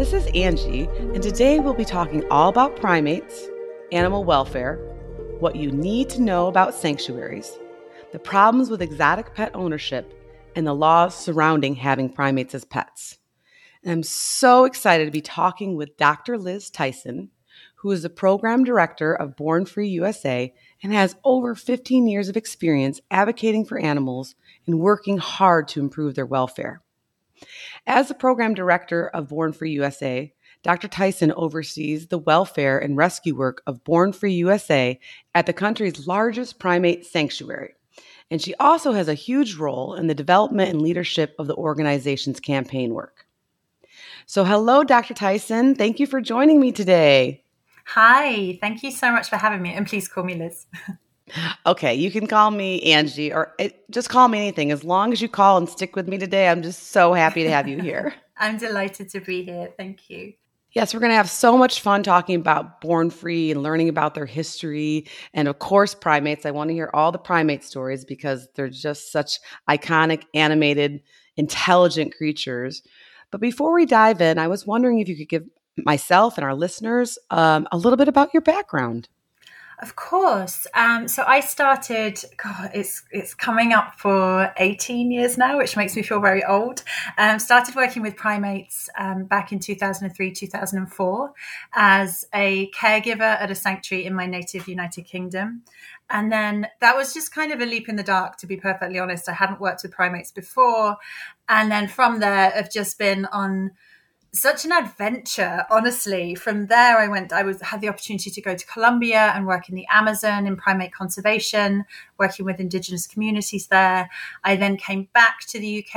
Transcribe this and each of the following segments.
This is Angie, and today we'll be talking all about primates, animal welfare, what you need to know about sanctuaries, the problems with exotic pet ownership, and the laws surrounding having primates as pets. And I'm so excited to be talking with Dr. Liz Tyson, who is the program director of Born Free USA and has over 15 years of experience advocating for animals and working hard to improve their welfare. As the program director of Born Free USA, Dr. Tyson oversees the welfare and rescue work of Born Free USA at the country's largest primate sanctuary. And she also has a huge role in the development and leadership of the organization's campaign work. So, hello, Dr. Tyson. Thank you for joining me today. Hi, thank you so much for having me. And please call me Liz. Okay, you can call me Angie or it, just call me anything. As long as you call and stick with me today, I'm just so happy to have you here. I'm delighted to be here. Thank you. Yes, we're going to have so much fun talking about Born Free and learning about their history. And of course, primates. I want to hear all the primate stories because they're just such iconic, animated, intelligent creatures. But before we dive in, I was wondering if you could give myself and our listeners um, a little bit about your background. Of course. Um, so I started. God, it's it's coming up for eighteen years now, which makes me feel very old. Um, started working with primates um, back in two thousand and three, two thousand and four, as a caregiver at a sanctuary in my native United Kingdom. And then that was just kind of a leap in the dark, to be perfectly honest. I hadn't worked with primates before, and then from there, I've just been on such an adventure honestly. From there i went i was had the opportunity to go to colombia and work in the amazon in primate conservation working with indigenous communities there i then came back to the uk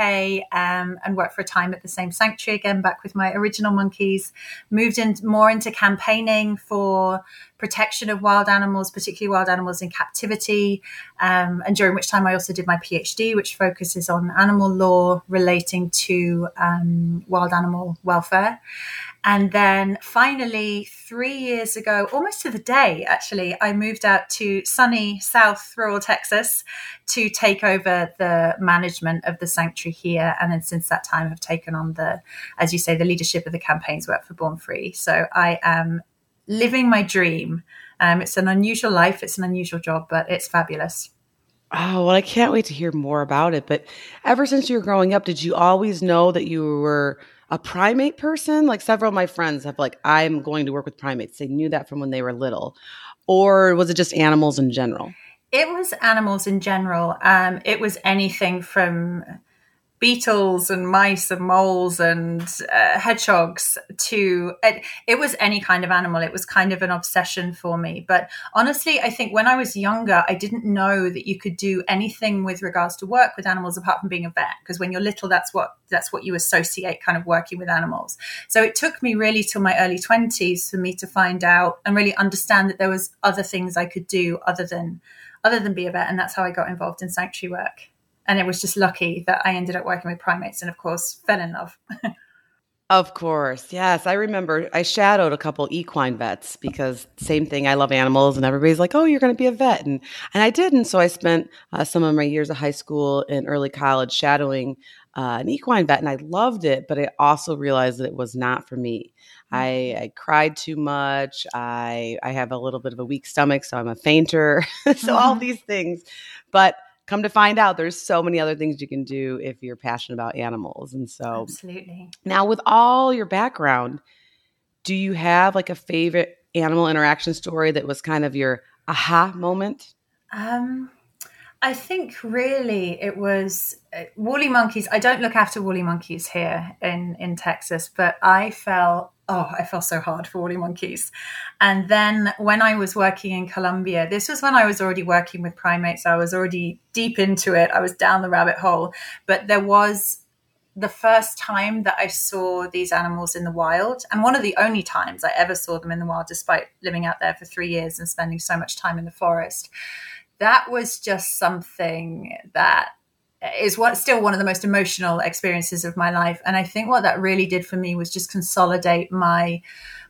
um, and worked for a time at the same sanctuary again back with my original monkeys moved in more into campaigning for protection of wild animals, particularly wild animals in captivity, um, and during which time I also did my PhD, which focuses on animal law relating to um, wild animal welfare. And then finally, three years ago, almost to the day, actually, I moved out to sunny South rural Texas to take over the management of the sanctuary here. And then since that time, have taken on the, as you say, the leadership of the campaigns work for Born Free. So I am living my dream. Um, it's an unusual life, it's an unusual job, but it's fabulous. Oh, well, I can't wait to hear more about it. But ever since you were growing up, did you always know that you were a primate person? Like several of my friends have, like, I'm going to work with primates. They knew that from when they were little. Or was it just animals in general? It was animals in general. Um, it was anything from beetles and mice and moles and uh, hedgehogs to it, it, was any kind of animal. It was kind of an obsession for me. But honestly i think when i was younger i didn't know that you could do anything with regards to work with animals apart from being a vet because when you're little that's what that's what you associate kind of working with animals. So it took me really till my early 20s for me to find out and really understand that there was other things i could do other than other than be a vet and that's how i got involved in sanctuary work and it was just lucky that I ended up working with primates and, of course, fell in love. Of course. Yes. I remember I shadowed a couple equine vets because same thing. I love animals and everybody's like, oh, you're going to be a vet. And, and I did. And so I spent uh, some of my years of high school and early college shadowing uh, an equine vet and I loved it, but I also realized that it was not for me. I, mm-hmm. I cried too much. I, I have a little bit of a weak stomach, so I'm a fainter. so mm-hmm. all these things. But come to find out there's so many other things you can do if you're passionate about animals. And so absolutely. now with all your background do you have like a favorite animal interaction story that was kind of your aha moment? Um I think really it was uh, woolly monkeys. I don't look after woolly monkeys here in in Texas, but I felt oh, I felt so hard for woolly monkeys. And then when I was working in Colombia, this was when I was already working with primates. I was already deep into it. I was down the rabbit hole, but there was the first time that I saw these animals in the wild, and one of the only times I ever saw them in the wild, despite living out there for three years and spending so much time in the forest that was just something that is what still one of the most emotional experiences of my life. And i think what that really did for me was just consolidate my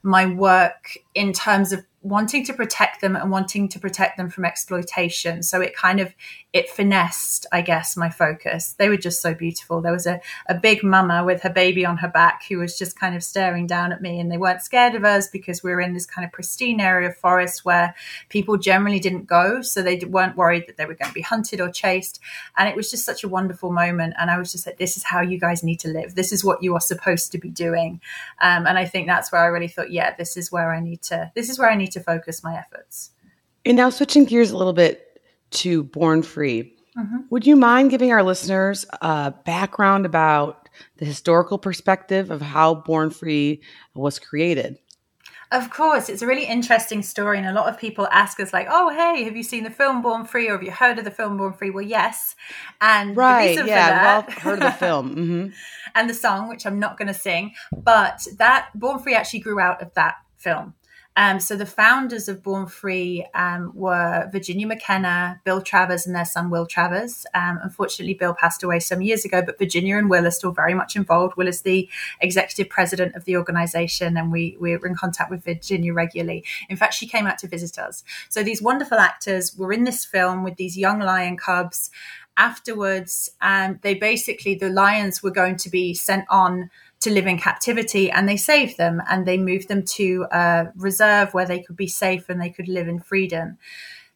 my work in terms of wanting to protect them and wanting to protect them from exploitation. So it kind of it finessed, I guess, my focus. They were just so beautiful. There was a, a big mama with her baby on her back who was just kind of staring down at me, and they weren't scared of us because we were in this kind of pristine area of forest where people generally didn't go, so they weren't worried that they were going to be hunted or chased. And it was just such a wonderful moment. And I was just like, this is how you guys need to live. This is what you are supposed to be doing. Um, and I think that's where I really thought, yeah, this is where I need to. This is where I need to focus my efforts. And now switching gears a little bit to Born Free, mm-hmm. would you mind giving our listeners a background about the historical perspective of how Born Free was created? Of course, it's a really interesting story, and a lot of people ask us, like, "Oh, hey, have you seen the film Born Free, or have you heard of the film Born Free?" Well, yes, and right, yeah, that, well, heard of the film, mm-hmm. and the song, which I'm not going to sing, but that Born Free actually grew out of that film. Um, so the founders of Born Free um, were Virginia McKenna, Bill Travers, and their son Will Travers. Um, unfortunately, Bill passed away some years ago, but Virginia and Will are still very much involved. Will is the executive president of the organization, and we we're in contact with Virginia regularly. In fact, she came out to visit us. So these wonderful actors were in this film with these young lion cubs. Afterwards, um, they basically the lions were going to be sent on to live in captivity and they saved them and they moved them to a reserve where they could be safe and they could live in freedom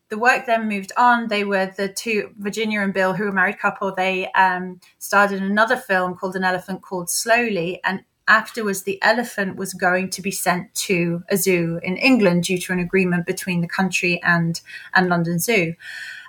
the work then moved on. They were the two, Virginia and Bill, who were a married couple. They um, started another film called An Elephant Called Slowly. And afterwards, the elephant was going to be sent to a zoo in England due to an agreement between the country and, and London Zoo.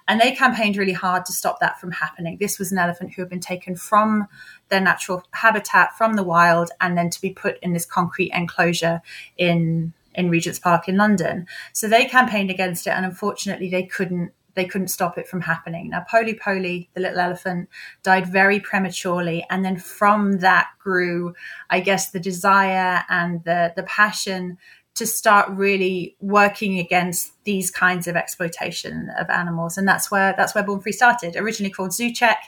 And they campaigned really hard to stop that from happening. This was an elephant who had been taken from their natural habitat, from the wild, and then to be put in this concrete enclosure in in Regent's Park in London. So they campaigned against it, and unfortunately, they couldn't they couldn't stop it from happening. Now, Pole Pole, the little elephant, died very prematurely, and then from that grew, I guess, the desire and the the passion to start really working against these kinds of exploitation of animals, and that's where that's where Born Free started. Originally called Zoo Check,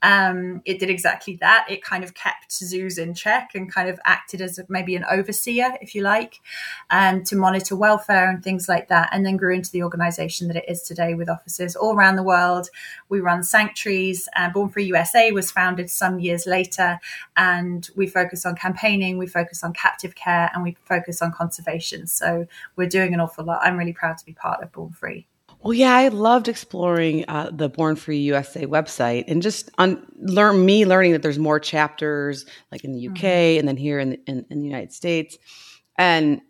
um, it did exactly that. It kind of kept zoos in check and kind of acted as maybe an overseer, if you like, um, to monitor welfare and things like that, and then grew into the organisation that it is today with offices all around the world. We run sanctuaries. and Born Free USA was founded some years later, and we focus on campaigning, we focus on captive care, and we focus on conservation. So we're doing an awful lot. I'm really proud to be part part of Born Free? Well, yeah, I loved exploring uh, the Born Free USA website and just on learn me learning that there's more chapters like in the UK mm-hmm. and then here in the, in, in the United States, and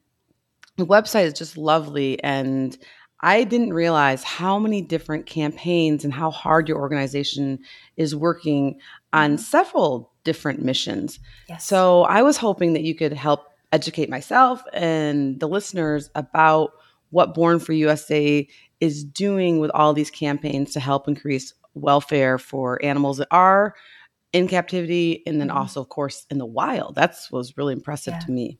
the website is just lovely. And I didn't realize how many different campaigns and how hard your organization is working on mm-hmm. several different missions. Yes. So I was hoping that you could help educate myself and the listeners about what Born Free USA is doing with all these campaigns to help increase welfare for animals that are in captivity and then mm-hmm. also of course in the wild that's was really impressive yeah. to me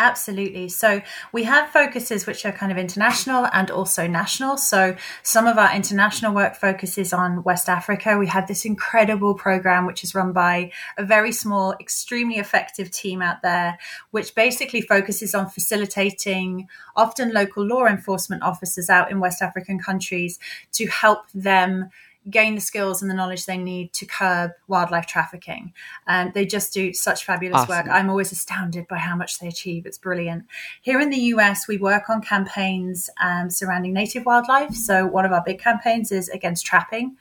Absolutely. So we have focuses which are kind of international and also national. So some of our international work focuses on West Africa. We have this incredible program which is run by a very small, extremely effective team out there, which basically focuses on facilitating often local law enforcement officers out in West African countries to help them gain the skills and the knowledge they need to curb wildlife trafficking. And they just do such fabulous Awesome. work. I'm always astounded by how much they achieve. It's brilliant. Here in the US, we work on campaigns um, surrounding native wildlife. So, one of our big campaigns is against trapping.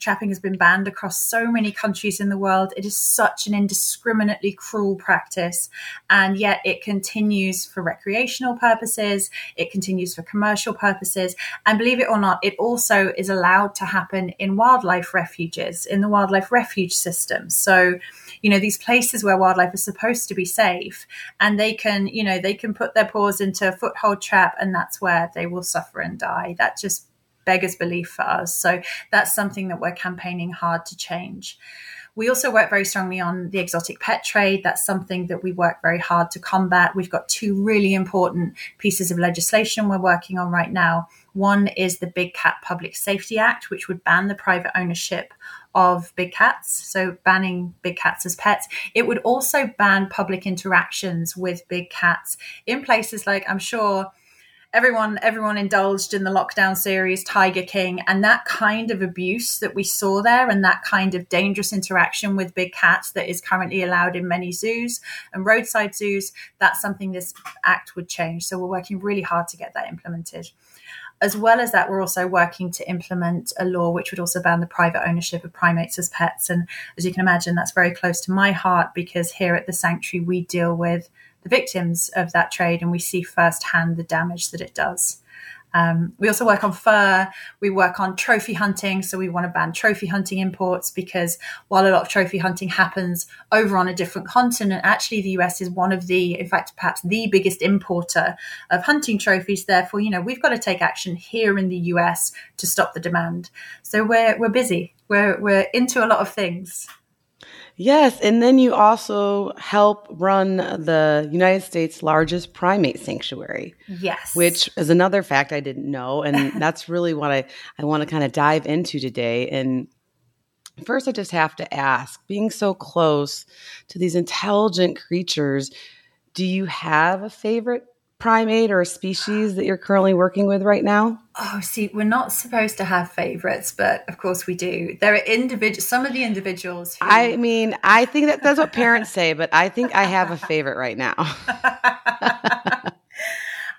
Trapping has been banned across so many countries in the world. It is such an indiscriminately cruel practice, and yet it continues for recreational purposes, it continues for commercial purposes, and believe it or not, it also is allowed to happen in wildlife refuges, in the wildlife refuge system. So, you know, these places where wildlife is supposed to be safe, and they can, you know, they can put their paws into a foothold trap, and that's where they will suffer and die. That just beggars belief for us. So that's something that we're campaigning hard to change. We also work very strongly on the exotic pet trade. That's something that we work very hard to combat. We've got two really important pieces of legislation we're working on right now. One is the Big Cat Public Safety Act, which would ban the private ownership of big cats, so banning big cats as pets. It would also ban public interactions with big cats in places like, I'm sure everyone everyone indulged in the lockdown series tiger king and that kind of abuse that we saw there and that kind of dangerous interaction with big cats that is currently allowed in many zoos and roadside zoos that's something this act would change so we're working really hard to get that implemented as well as that, we're also working to implement a law which would also ban the private ownership of primates as pets. And as you can imagine, that's very close to my heart because here at the sanctuary, we deal with the victims of that trade and we see firsthand the damage that it does. Um, we also work on fur. We work on trophy hunting. So we want to ban trophy hunting imports because while a lot of trophy hunting happens over on a different continent, actually the US is one of the, in fact, perhaps the biggest importer of hunting trophies. Therefore, you know, we've got to take action here in the US to stop the demand. So we're, we're busy. We're, we're into a lot of things. Yes, and then you also help run the United States' largest primate sanctuary. Yes. Which is another fact I didn't know. And that's really what I, I want to kind of dive into today. And first, I just have to ask being so close to these intelligent creatures, do you have a favorite primate or a species that you're currently working with right now? Oh, see, we're not supposed to have favorites, but of course we do. There are individuals, some of the individuals. Who... I mean, I think that that's what parents say, but I think I have a favorite right now.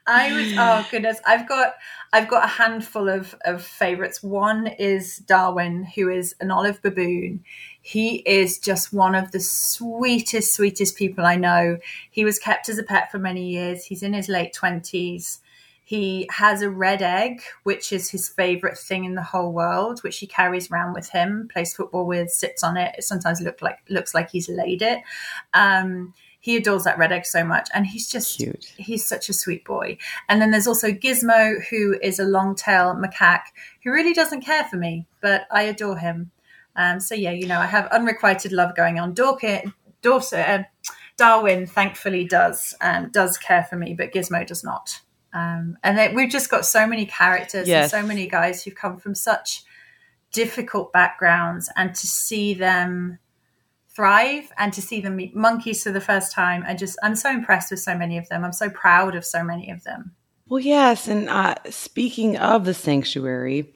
I was oh goodness, I've got I've got a handful of of favorites. One is Darwin, who is an olive baboon. He is just one of the sweetest, sweetest people I know. He was kept as a pet for many years. He's in his late twenties. He has a red egg, which is his favorite thing in the whole world, which he carries around with him, plays football with, sits on it. It sometimes look like looks like he's laid it. Um, he adores that red egg so much and he's just Cute. he's such a sweet boy and then there's also gizmo who is a long tail macaque who really doesn't care for me but i adore him um, so yeah you know i have unrequited love going on Dawson, uh, darwin thankfully does um, does care for me but gizmo does not um, and they, we've just got so many characters Yes. and so many guys who've come from such difficult backgrounds and to see them thrive and to see them meet monkeys for the first time i just i'm so impressed with so many of them i'm so proud of so many of them Well, yes. And uh, speaking of the sanctuary,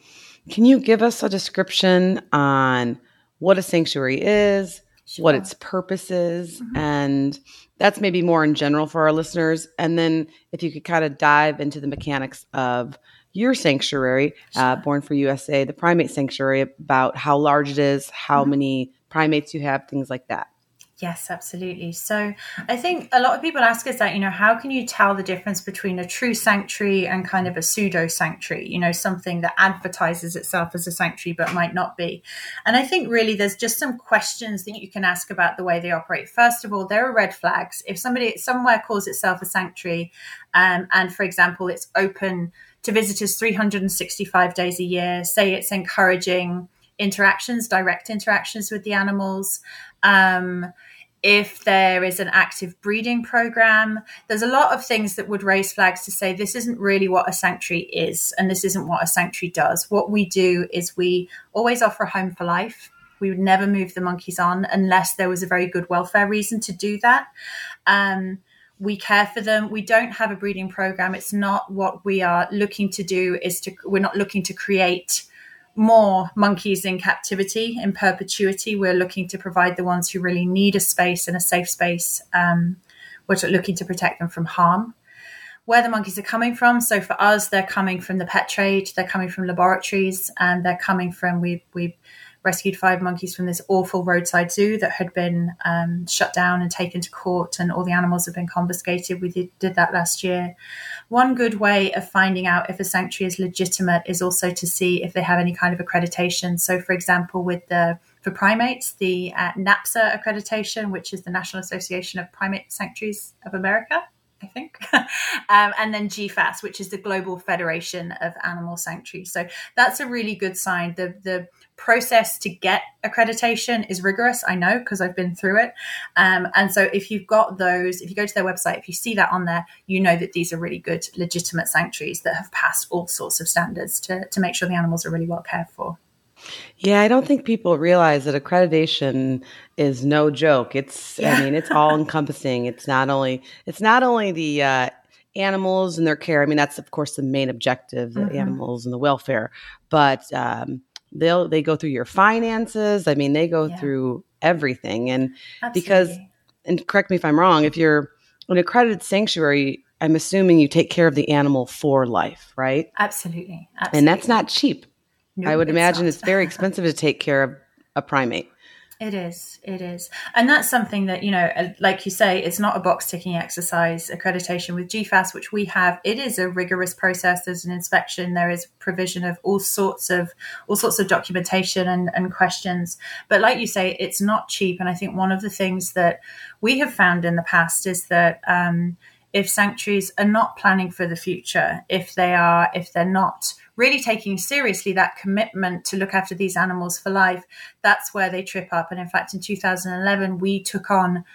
can you give us a description on what a sanctuary is, what its purpose is, and that's maybe more in general for our listeners? And then if you could kind of dive into the mechanics of your sanctuary, uh, Born Free USA, the primate sanctuary, about how large it is, how many primates you have, things like that. Yes, absolutely. So I think a lot of people ask us that, you know, how can you tell the difference between a true sanctuary and kind of a pseudo sanctuary, you know, something that advertises itself as a sanctuary but might not be? And I think really there's just some questions that you can ask about the way they operate. First of all, there are red flags. If somebody somewhere calls itself a sanctuary, um, and for example, it's open to visitors 365 days a year, say it's encouraging interactions, direct interactions with the animals. Um, if there is an active breeding program. There's a lot of things that would raise flags to say this isn't really what a sanctuary is and this isn't what a sanctuary does. What we do is we always offer a home for life. We would never move the monkeys on unless there was a very good welfare reason to do that. Um, we care for them. We don't have a breeding program. It's not what we are looking to do. Is to we're not looking to create more monkeys in captivity in perpetuity. We're looking to provide the ones who really need a space and a safe space. Um, we're looking to protect them from harm. Where the monkeys are coming from. So for us, they're coming from the pet trade. They're coming from laboratories, and they're coming from we we rescued five monkeys from this awful roadside zoo that had been um, shut down and taken to court, and all the animals have been confiscated. We did, did that last year. One good way of finding out if a sanctuary is legitimate is also to see if they have any kind of accreditation. So, for example, with the for primates, the uh, NAPSA accreditation, which is the National Association of Primate Sanctuaries of America, I think, um, and then GFAS, which is the Global Federation of Animal Sanctuaries. So that's a really good sign. The the process to get accreditation is rigorous. I know because I've been through it. Um, and so if you've got those, if you go to their website, if you see that on there, you know that these are really good, legitimate sanctuaries that have passed all sorts of standards to, to make sure the animals are really well cared for. Yeah, I don't think people realize that accreditation is no joke. It's, yeah. I mean, it's all encompassing. It's not only, it's not only the, uh, animals and their care. I mean, that's of course the main objective, the mm-hmm. animals and the welfare. But um, they'll they go through your finances. I mean, they go yeah. through everything. And Absolutely. because and correct me if I'm wrong, if you're in an accredited sanctuary, I'm assuming you take care of the animal for life, right? Absolutely. Absolutely. And that's not cheap. No, I would it's imagine not. it's very expensive to take care of a primate. It is. It is. And that's something that, you know, uh, like you say, it's not a box ticking exercise. Accreditation with GFAS, which we have, it is a rigorous process. There's an inspection. There is provision of all sorts of all sorts of documentation and, and questions. But like you say, it's not cheap. And I think one of the things that we have found in the past is that um, if sanctuaries are not planning for the future, if they are, if they're not really taking seriously that commitment to look after these animals for life, that's where they trip up. And in fact, in 2011, we took on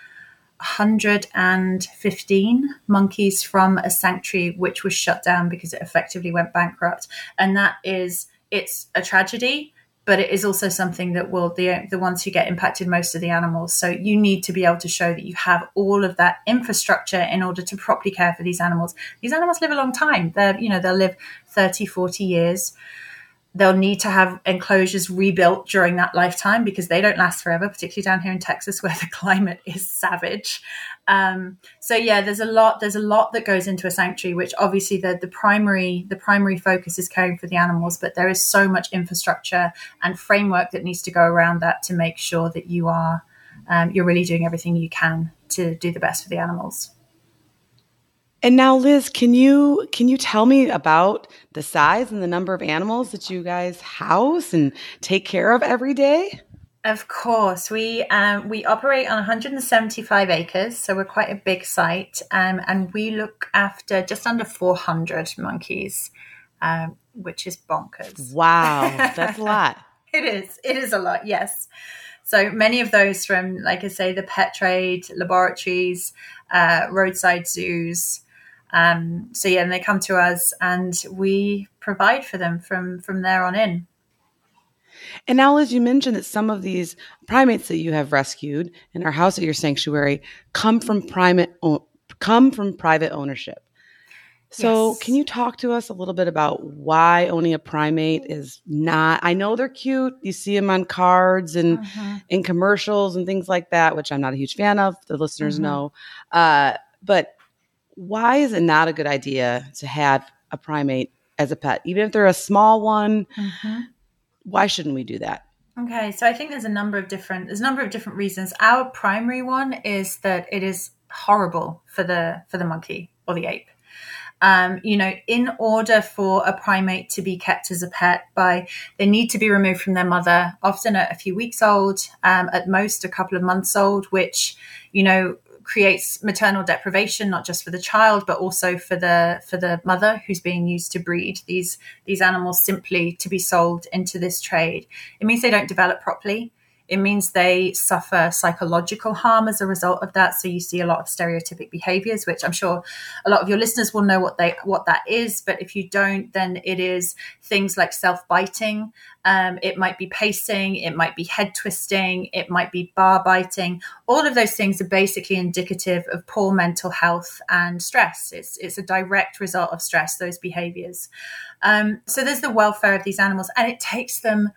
115 monkeys from a sanctuary which was shut down because it effectively went bankrupt. And that is, it's a tragedy but it is also something that will the the ones who get impacted most of the animals. So you need to be able to show that you have all of that infrastructure in order to properly care for these animals. These animals live a long time. They're you know they'll live 30, 40 years. They'll need to have enclosures rebuilt during that lifetime because they don't last forever, particularly down here in Texas where the climate is savage. Um, so yeah, there's a lot. There's a lot that goes into a sanctuary, which obviously the the primary the primary focus is caring for the animals, but there is so much infrastructure and framework that needs to go around that to make sure that you are um, you're really doing everything you can to do the best for the animals. And now, Liz, can you can you tell me about the size and the number of animals that you guys house and take care of every day? Of course, we um, we operate on 175 acres, so we're quite a big site, um, and we look after just under 400 monkeys, um, which is bonkers. Wow, that's a lot. it is. It is a lot. Yes. So many of those from, like I say, the pet trade, laboratories, uh, roadside zoos, um, so yeah, and they come to us and we provide for them from from there on in. And now, as you mentioned, that some of these primates that you have rescued in our house at your sanctuary come from primate come from private ownership. So, yes. can you talk to us a little bit about why owning a primate is not? I know they're cute. You see them on cards and uh-huh. in commercials and things like that, which I'm not a huge fan of. The listeners uh-huh. know, uh, but why is it not a good idea to have a primate as a pet, even if they're a small one? Mm-hmm. Why shouldn't we do that? Okay, so I think there's a number of different there's a number of different reasons. Our primary one is that it is horrible for the for the monkey or the ape. Um, you know, in order for a primate to be kept as a pet, by they need to be removed from their mother, often at a few weeks old, um, at most a couple of months old, which you know creates maternal deprivation not just for the child but also for the for the mother who's being used to breed these these animals simply to be sold into this trade. It means they don't develop properly It means they suffer psychological harm as a result of that. So you see a lot of stereotypic behaviors, which I'm sure a lot of your listeners will know what they what that is. But if you don't, then it is things like self biting. Um, it might be pacing. It might be head twisting. It might be bar biting. All of those things are basically indicative of poor mental health and stress. It's it's a direct result of stress. Those behaviors. Um, so there's the welfare of these animals, and it takes them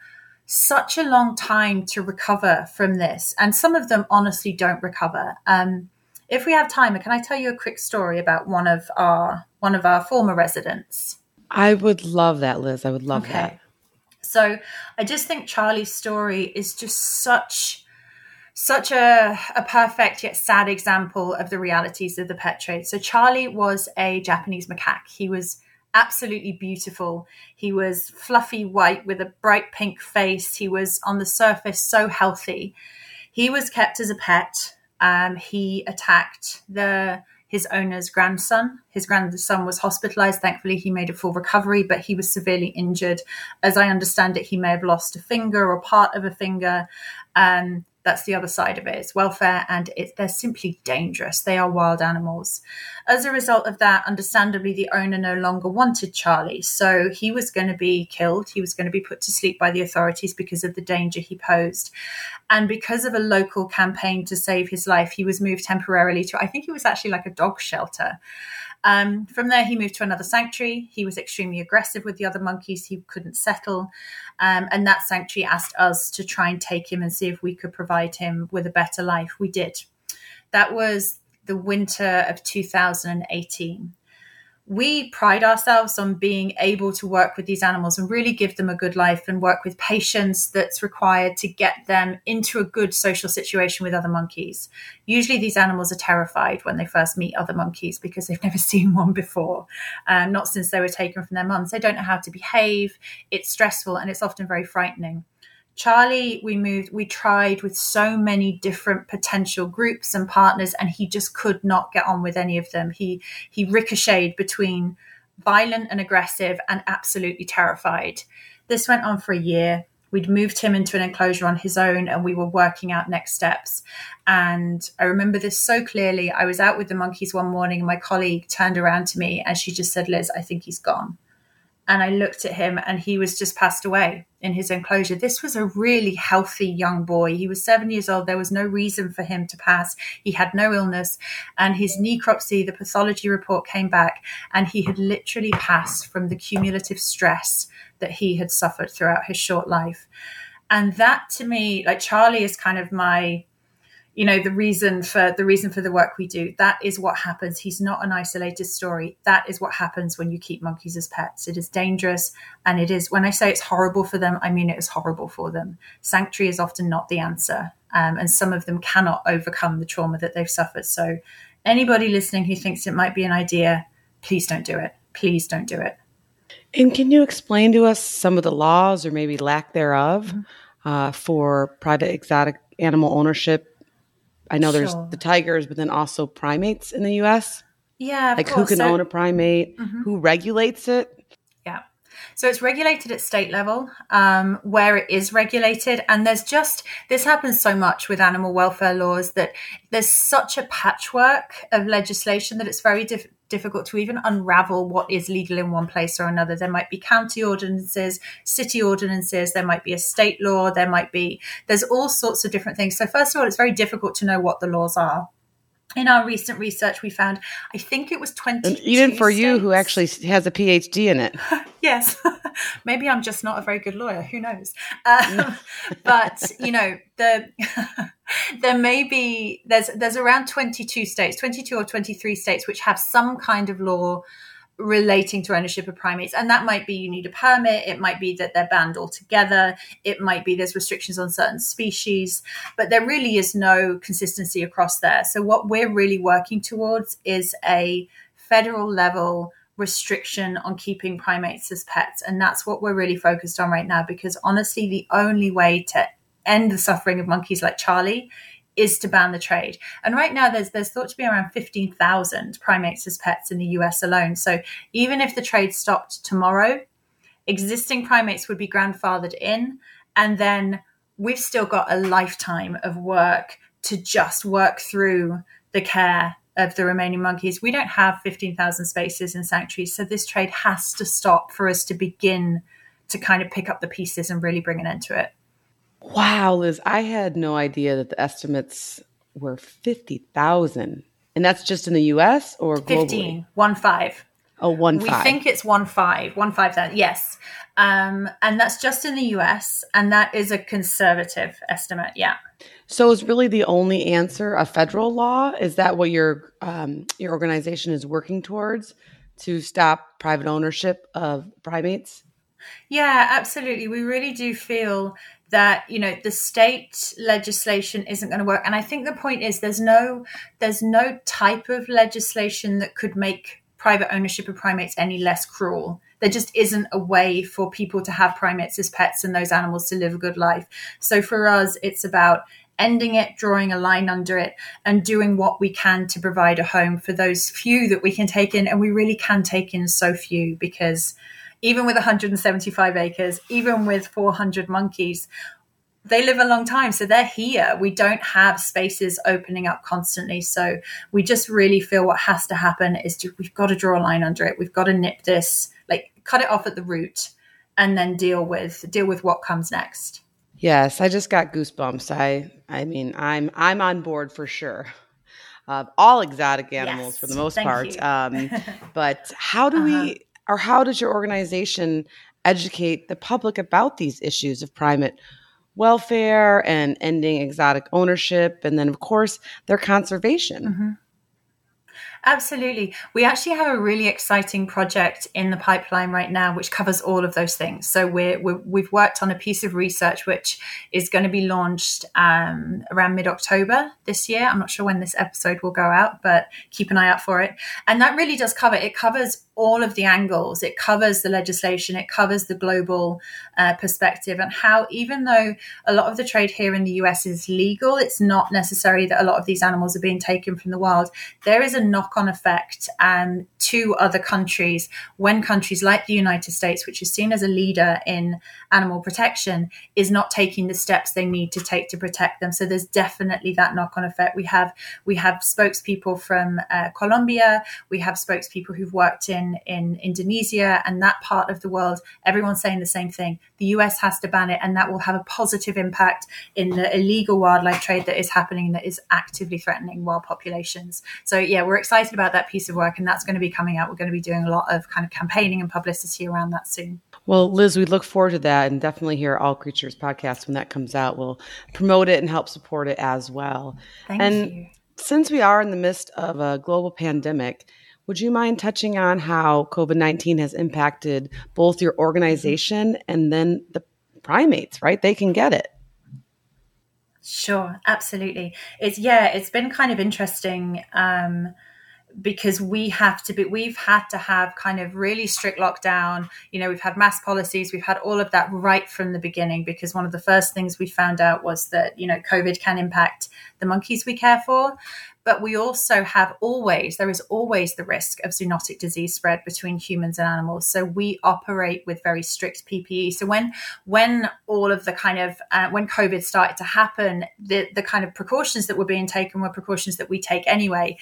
such a long time to recover from this. And some of them honestly don't recover. Um, if we have time, can I tell you a quick story about one of our one of our former residents? I would love that, Liz. I would love okay. that. So I just think Charlie's story is just such such a, a perfect yet sad example of the realities of the pet trade. So Charlie was a Japanese macaque. He was absolutely beautiful. He was fluffy white with a bright pink face. He was on the surface so healthy. He was kept as a pet. Um, he attacked the his owner's grandson. His grandson was hospitalized. Thankfully, he made a full recovery, but he was severely injured. As I understand it, he may have lost a finger or part of a finger. Um, that's the other side of it. It's welfare and it, they're simply dangerous. They are wild animals. As a result of that, understandably, the owner no longer wanted Charlie. So he was going to be killed. He was going to be put to sleep by the authorities because of the danger he posed. And because of a local campaign to save his life, he was moved temporarily to, I think it was actually like a dog shelter. Um, from there, he moved to another sanctuary. He was extremely aggressive with the other monkeys. He couldn't settle. Um, and that sanctuary asked us to try and take him and see if we could provide him with a better life. We did. That was the winter of 2018 we pride ourselves on being able to work with these animals and really give them a good life and work with patience that's required to get them into a good social situation with other monkeys. Usually, these animals are terrified when they first meet other monkeys because they've never seen one before, um, not since they were taken from their mums. They don't know how to behave, it's stressful, and it's often very frightening. Charlie, we moved, we tried with so many different potential groups and partners, and he just could not get on with any of them. He he ricocheted between violent and aggressive and absolutely terrified. This went on for a year. We'd moved him into an enclosure on his own and we were working out next steps. And I remember this so clearly. I was out with the monkeys one morning and my colleague turned around to me and she just said, Liz, I think he's gone and I looked at him and he was just passed away in his enclosure. This was a really healthy young boy. He was seven years old. There was no reason for him to pass. He had no illness. And his necropsy, the pathology report came back, and he had literally passed from the cumulative stress that he had suffered throughout his short life. And that to me, like Charlie is kind of my you know the reason for the reason for the work we do that is what happens. He's not an isolated story. That is what happens when you keep monkeys as pets. It is dangerous and it is when i say it's horrible for them i mean it is horrible for them. Sanctuary is often not the answer um, and some of them cannot overcome the trauma that they've suffered. So anybody listening who thinks it might be an idea please don't do it. Please don't do it. And can you explain to us some of the laws or maybe lack thereof uh, for private exotic animal ownership I know there's the tigers, but then also primates in the U.S. Yeah, like who can so, own a primate, mm-hmm. who regulates it. Yeah, so it's regulated at state level, um, where it is regulated, and there's just this happens so much with animal welfare laws that there's such a patchwork of legislation that it's very diff- difficult to even unravel what is legal in one place or another. There might be county ordinances, city ordinances, there might be a state law, there might be, there's all sorts of different things. So, first of all, it's very difficult to know what the laws are in our recent research, we found I think it was twenty. And even for states. you, who actually has a PhD in it, yes, maybe I'm just not a very good lawyer. Who knows? Um, but you know, the there may be there's there's around twenty two states, twenty two or twenty three states, which have some kind of law relating to ownership of primates. And that might be you need a permit, it might be that they're banned altogether, it might be there's restrictions on certain species, but there really is no consistency across there. So, what we're really working towards is a federal level restriction on keeping primates as pets. And that's what we're really focused on right now, because honestly, the only way to end the suffering of monkeys like Charlie is to ban the trade. And right now, there's there's thought to be around fifteen thousand primates as pets in the US alone. So even if the trade stopped tomorrow, existing primates would be grandfathered in, and then we've still got a lifetime of work to just work through the care of the remaining monkeys. We don't have 15,000 spaces in sanctuaries, so this trade has to stop for us to begin to kind of pick up the pieces and really bring an end to it. Wow, Liz, I had no idea that the estimates were 50,000. And that's just in the US or globally? 15, one five. Oh, one we five. We think it's one five, one five that yes, um, and that's just in the U.S. and that is a conservative estimate. Yeah. So is really the only answer a federal law? Is that what your um, your organization is working towards to stop private ownership of primates? Yeah, absolutely. We really do feel that you know the state legislation isn't going to work and i think the point is there's no there's no type of legislation that could make private ownership of primates any less cruel. There just isn't a way for people to have primates as pets and those animals to live a good life. So for us, it's about ending it, drawing a line under it, and doing what we can to provide a home for those few that we can take in. And we really can take in so few because even with 175 acres, even with 400 monkeys, they live a long time. So they're here. We don't have spaces opening up constantly. So we just really feel what has to happen is just, we've got to draw a line under it. We've got to nip this like cut it off at the root and then deal with deal with what comes next. Yes i just got goosebumps. I i mean i'm i'm on board for sure. Of all exotic animals yes, for the most part. um, but how do uh-huh. we or how does your organization educate the public about these issues of primate welfare and ending exotic ownership, and then, of course, their conservation. Mm-hmm. Absolutely. We actually have a really exciting project in the pipeline right now, which covers all of those things. So we're, we have worked on a piece of research which is going to be launched um, around mid October this year. I'm not sure when this episode will go out, but keep an eye out for it. And that really does cover it covers all of the angles. It covers the legislation, it covers the global uh, perspective, and how even though a lot of the trade here in the US is legal, it's not necessary that a lot of these animals are being taken from the wild. There is a knock on effect um, to other countries when countries like the United States, which is seen as a leader in animal protection, is not taking the steps they need to take to protect them. So there's definitely that knock on effect. We have we have spokespeople from uh, Colombia, we have spokespeople who've worked in in, in Indonesia and that part of the world, everyone's saying the same thing. The US has to ban it, and that will have a positive impact in the illegal wildlife trade that is happening that is actively threatening wild populations. So, yeah, we're excited about that piece of work, and that's going to be coming out. We're going to be doing a lot of kind of campaigning and publicity around that soon. Well, Liz, we look forward to that and definitely hear All Creatures podcast when that comes out. We'll promote it and help support it as well. Thank and you. Since we are in the midst of a global pandemic, would you mind touching on how COVID 19 has impacted both your organization and then the primates, right? They can get it. Sure, absolutely. It's, yeah, it's been kind of interesting. Um, because we have to be we've had to have kind of really strict lockdown. You know we've had mass policies we've had all of that right from the beginning because one of the first things we found out was that you know covid can impact the monkeys we care for. But we also have always there is always the risk of zoonotic disease spread between humans and animals. So we operate with very strict ppe so when when all of the kind of uh, when covid started to happen the the kind of precautions that were being taken were precautions that we take anyway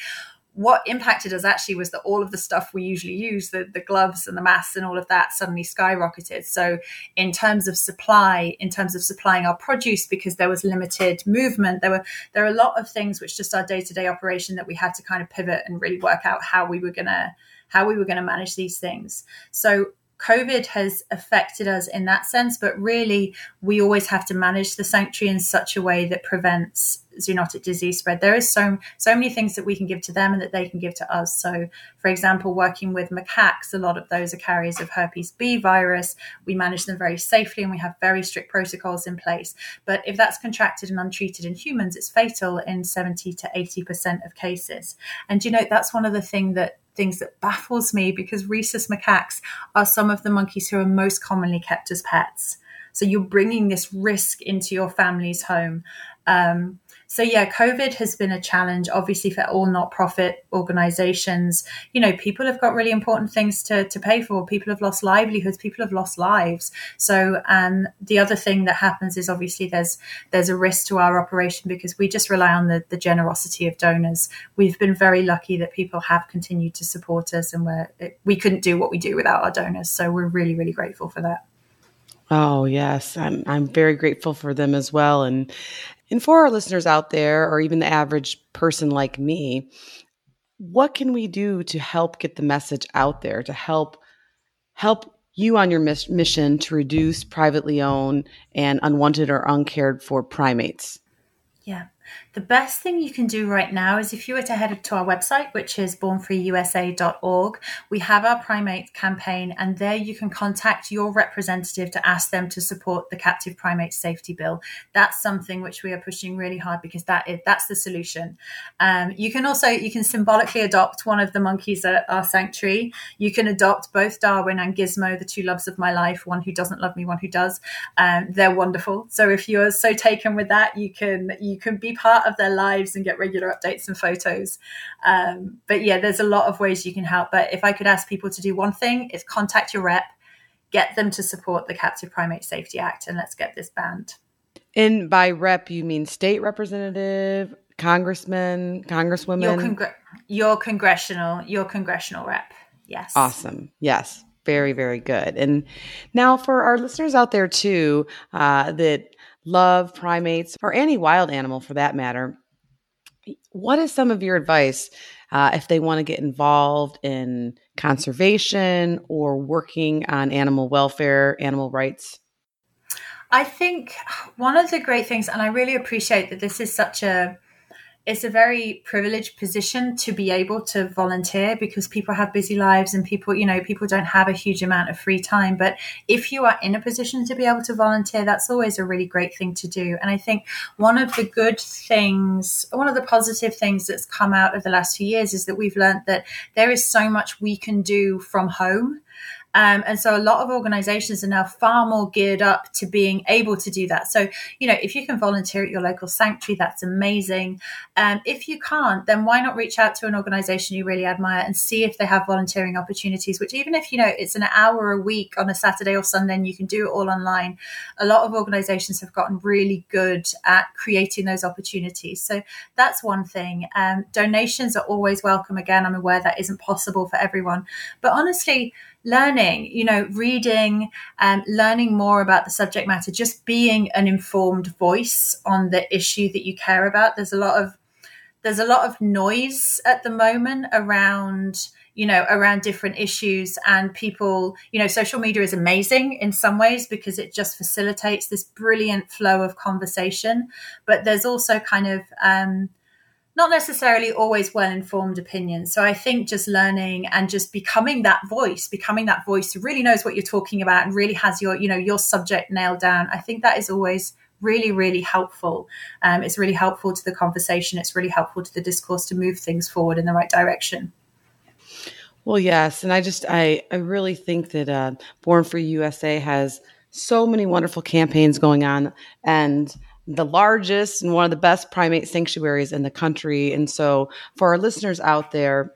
what impacted us actually was that all of the stuff we usually use, the, the gloves and the masks and all of that, suddenly skyrocketed. So, in terms of supply, in terms of supplying our produce, because there was limited movement, there were there are a lot of things which just our day to day operation that we had to kind of pivot and really work out how we were gonna how we were going to manage these things. So COVID has affected us in that sense, but really we always have to manage the sanctuary in such a way that prevents zoonotic disease spread. There is so so many things that we can give to them and that they can give to us. So, for example, working with macaques, a lot of those are carriers of herpes B virus. We manage them very safely and we have very strict protocols in place. But if that's contracted and untreated in humans, it's fatal in 70 to 80% of cases. And you know, that's one of the things that things that baffles me because rhesus macaques are some of the monkeys who are most commonly kept as pets. So you're bringing this risk into your family's home. Um, so yeah, COVID has been a challenge, obviously, for all not-profit organizations. You know, people have got really important things to, to pay for. People have lost livelihoods. People have lost lives. So, um, the other thing that happens is obviously there's there's a risk to our operation because we just rely on the, the generosity of donors. We've been very lucky that people have continued to support us, and we're we couldn't do what we do without our donors. So we're really really grateful for that. Oh yes, I'm I'm very grateful for them as well, and and for our listeners out there, or even the average person like me, what can we do to help get the message out there to help help you on your mission to reduce privately owned and unwanted or uncared for primates? Yeah. The best thing you can do right now is if you were to head to our website, which is bornfreeusa.org, we have our primate campaign, and there you can contact your representative to ask them to support the captive primate safety bill. That's something which we are pushing really hard because that is that's the solution. Um, you can also you can symbolically adopt one of the monkeys at our sanctuary. You can adopt both Darwin and Gizmo, the two loves of my life, one who doesn't love me, one who does. Um, they're wonderful. So if you're so taken with that, you can you can be part of their lives and get regular updates and photos. Um, but yeah, there's a lot of ways you can help. But if I could ask people to do one thing, is contact your rep, get them to support the Captive Primate Safety Act, and let's get this banned. And by rep, you mean state representative, congressman, congresswoman? Your, congr- your congressional, your congressional rep. Yes. Awesome. Yes. Very, very good. And now for our listeners out there too, uh, that love primates or any wild animal for that matter, what is some of your advice uh, if they want to get involved in conservation or working on animal welfare, animal rights? I think one of the great things, and I really appreciate that this is such a it's a very privileged position to be able to volunteer because people have busy lives and people, you know, people don't have a huge amount of free time. But if you are in a position to be able to volunteer, that's always a really great thing to do. And I think one of the good things, one of the positive things that's come out of the last few years is that we've learned that there is so much we can do from home um, and so a lot of organizations are now far more geared up to being able to do that. So, you know, if you can volunteer at your local sanctuary, that's amazing. Um, if you can't, then why not reach out to an organization you really admire and see if they have volunteering opportunities, which even if, you know, it's an hour a week on a Saturday or Sunday and you can do it all online, a lot of organizations have gotten really good at creating those opportunities. So that's one thing. Um, donations are always welcome. Again, I'm aware that isn't possible for everyone, but honestly, learning, you know, reading and learning more about the subject matter, just being an informed voice on the issue that you care about. There's a lot of there's a lot of noise at the moment around you know around different issues and people you know social media is amazing in some ways because it just facilitates this brilliant flow of conversation but there's also kind of um, not necessarily always well informed opinions. So I think just learning and just becoming that voice, becoming that voice who really knows what you're talking about and really has your, you know, your subject nailed down. I think that is always really, really helpful. Um, it's really helpful to the conversation. It's really helpful to the discourse to move things forward in the right direction. Well, yes, and I just I I really think that uh, Born Free USA has so many wonderful campaigns going on, and the largest and one of the best primate sanctuaries in the country. And so, for our listeners out there,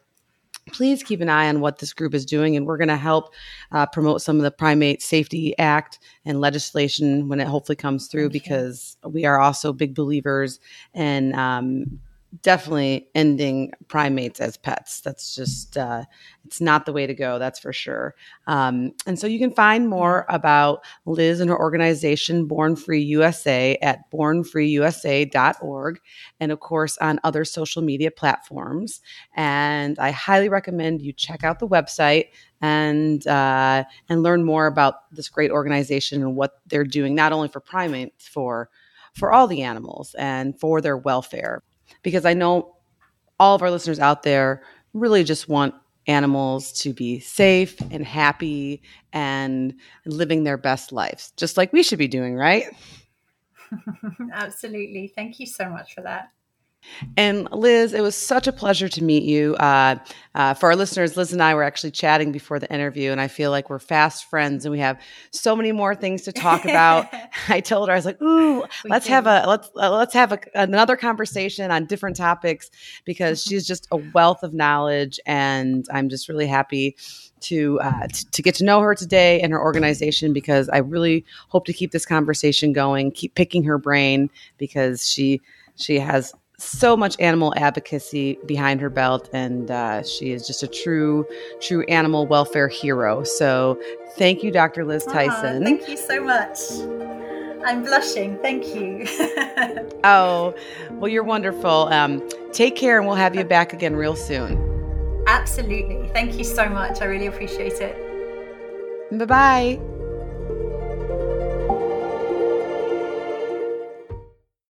please keep an eye on what this group is doing. And we're going to help uh, promote some of the Primate Safety Act and legislation when it hopefully comes through, okay. because we are also big believers in um, definitely ending primates as pets. That's just, uh, it's not the way to go, that's for sure. Um, and so you can find more about Liz and her organization, Born Free USA, at bornfreeusa.org, and of course on other social media platforms. And I highly recommend you check out the website and uh, and learn more about this great organization and what they're doing, not only for primates, for for all the animals and for their welfare because I know all of our listeners out there really just want animals to be safe and happy and living their best lives, just like we should be doing, right? Absolutely. Thank you so much for that. And Liz, it was such a pleasure to meet you. Uh, uh, for our listeners, Liz and I were actually chatting before the interview, and I feel like we're fast friends, and we have so many more things to talk about. I told her I was like, "Ooh, we let's do. have a let's uh, let's have a, another conversation on different topics," because she's just a wealth of knowledge, and I'm just really happy to, uh, t- to get to know her today and her organization because I really hope to keep this conversation going, keep picking her brain because she she has so much animal advocacy behind her belt, and uh, she is just a true, true animal welfare hero. So, thank you, Dr. Liz Tyson. thank you so much. I'm blushing. Thank you. oh, well, you're wonderful. Um, take care, and we'll have you back again real soon. Absolutely. Thank you so much. I really appreciate it. Bye bye.